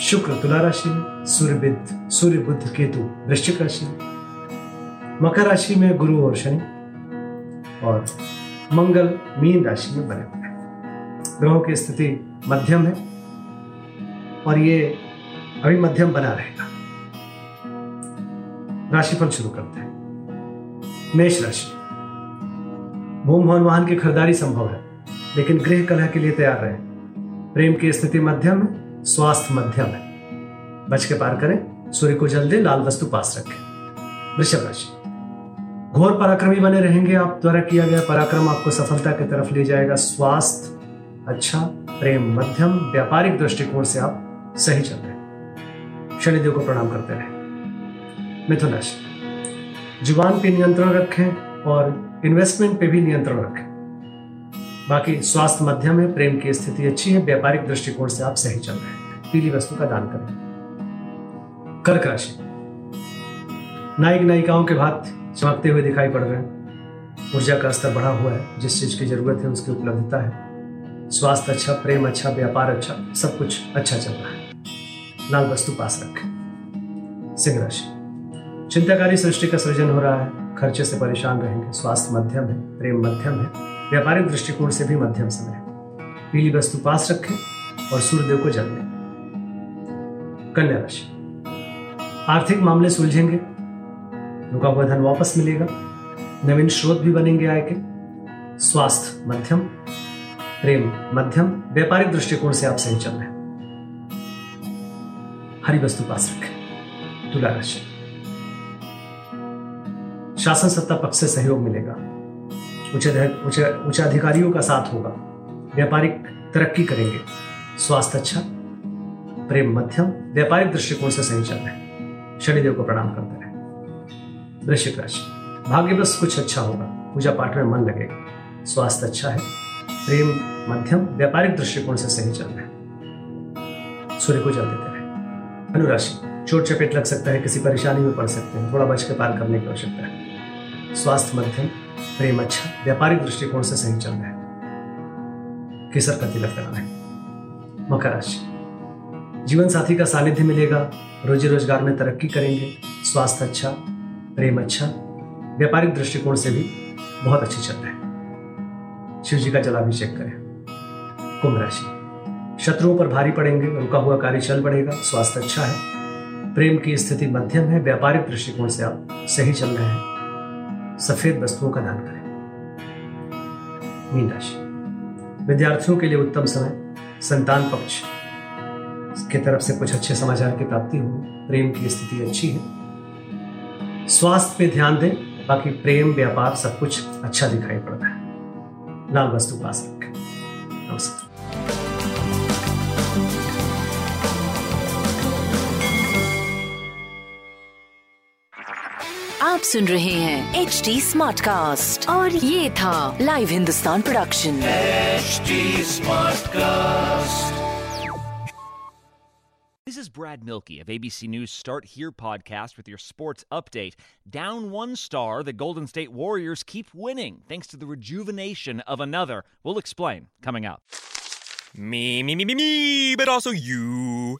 शुक्र तुला राशि में सूर्य बुद्ध सूर्य बुद्ध केतु, वृश्चिक राशि में। मकर राशि में गुरु और शनि और मंगल मीन राशि में बने हुए हैं। ग्रहों की स्थिति मध्यम है और ये अभी मध्यम बना रहेगा। राशिफल शुरू करते हैं। मेष राशि। भूम भवन वाहन की खरीदारी संभव है, लेकिन गृह कलह के लिए तैयार रहे। प्रेम की स्थिति मध्यम है स्वास्थ्य मध्यम है। बच के पार करें, सूर्य को जल दे, लाल वस्तु पास रखें। वृषभ राशि। घोर पराक्रमी बने रहेंगे आप द्वारा किया गया पराक्रम, आपको सफलता की तरफ़ ले जाएगा स्वास्थ्य। अच्छा प्रेम मध्यम, व्यापारिक दृष्टिकोण से आप सही चल रहे शनिदेव को प्रणाम करते रहे। मिथुन राशि। ज़ुबान पे नियंत्रण रखें और इन्वेस्टमेंट पे भी नियंत्रण रखें। बाकी स्वास्थ्य मध्यम है, प्रेम की स्थिति अच्छी है, व्यापारिक दृष्टिकोण से आप सही चल रहे हैं। पीली वस्तु का दान करें। कर्क राशि। नायक नायिकाओं के भात चमकते हुए दिखाई पड़ रहे हैं। ऊर्जा का स्तर बढ़ा हुआ है, जिस चीज़ की ज़रूरत है उसकी उपलब्धता है। स्वास्थ्य अच्छा प्रेम अच्छा व्यापार अच्छा सब कुछ अच्छा चल रहा है। लाल वस्तु पास रखें। सिंह राशि। चिंताकारी सृष्टि का सृजन हो रहा है, खर्चे से परेशान रहेंगे। स्वास्थ्य मध्यम है, प्रेम मध्यम है। व्यापारिक दृष्टिकोण से भी मध्यम समय पीली वस्तु पास रखें और सूर्यदेव को जल दें। कन्या राशि। आर्थिक मामले सुलझेंगे। रुका हुआ धन वापस मिलेगा। नवीन स्रोत भी बनेंगे आय के। स्वास्थ्य मध्यम, प्रेम मध्यम, व्यापारिक दृष्टिकोण से आप सही चल रहे हैं। हरी वस्तु पास रखें। तुला राशि। शासन सत्ता पक्ष से सहयोग मिलेगा। उच्चाधिकारियों का साथ होगा। व्यापारिक तरक्की करेंगे। स्वास्थ्य अच्छा प्रेम मध्यम, व्यापारिक दृष्टिकोण से सही चल रहे हैं। शनिदेव को प्रणाम करते रहे। वृश्चिक राशि, भाग्य बस कुछ अच्छा होगा। पूजा पाठ में मन लगेगा। स्वास्थ्य अच्छा है, प्रेम मध्यम, व्यापारिक दृष्टिकोण से सही चल रहे सूर्य को जल देते रहे। अनुराशि चोट चपेट लग सकता है, किसी परेशानी में पड़ सकते हैं, थोड़ा बच के पार करने की आवश्यकता है। स्वास्थ्य मध्यम प्रेम अच्छा व्यापारिक दृष्टिकोण से सही चल रहा है। केसर का तिलक करना है। मकर राशि। जीवन साथी का सानिध्य मिलेगा, रोजी रोज़गार में तरक्की करेंगे, स्वास्थ्य अच्छा प्रेम अच्छा व्यापारिक दृष्टिकोण से भी बहुत अच्छी चल रहे हैं। शिव जी का जलाभिषेक करें। कुंभ राशि। शत्रुओं पर भारी पड़ेंगे, रुका हुआ कार्य चल बढ़ेगा, स्वास्थ्य अच्छा है। प्रेम की स्थिति मध्यम है, व्यापारिक दृष्टिकोण से आप सही चल रहे हैं। सफ़ेद वस्तुओं का दान करें। मीन राशि विद्यार्थियों के लिए उत्तम समय, संतान पक्ष। की तरफ़ से कुछ अच्छे समाचार की प्राप्ति होगी प्रेम की स्थिति अच्छी है। स्वास्थ्य पे ध्यान दें, बाकी प्रेम, व्यापार सब कुछ अच्छा दिखाई पड़ता है। लाल वस्तु पास रखें। नमस्कार। आप सुन रहे हैं एच डी स्मार्ट कास्ट और ये था Live Hindustan production This is Brad Milkey of ABC News Start Here podcast with your sports update. Down one star, the Golden State Warriors keep winning thanks to the rejuvenation of another. We'll explain coming up. Me, me, me, me, me, but also you.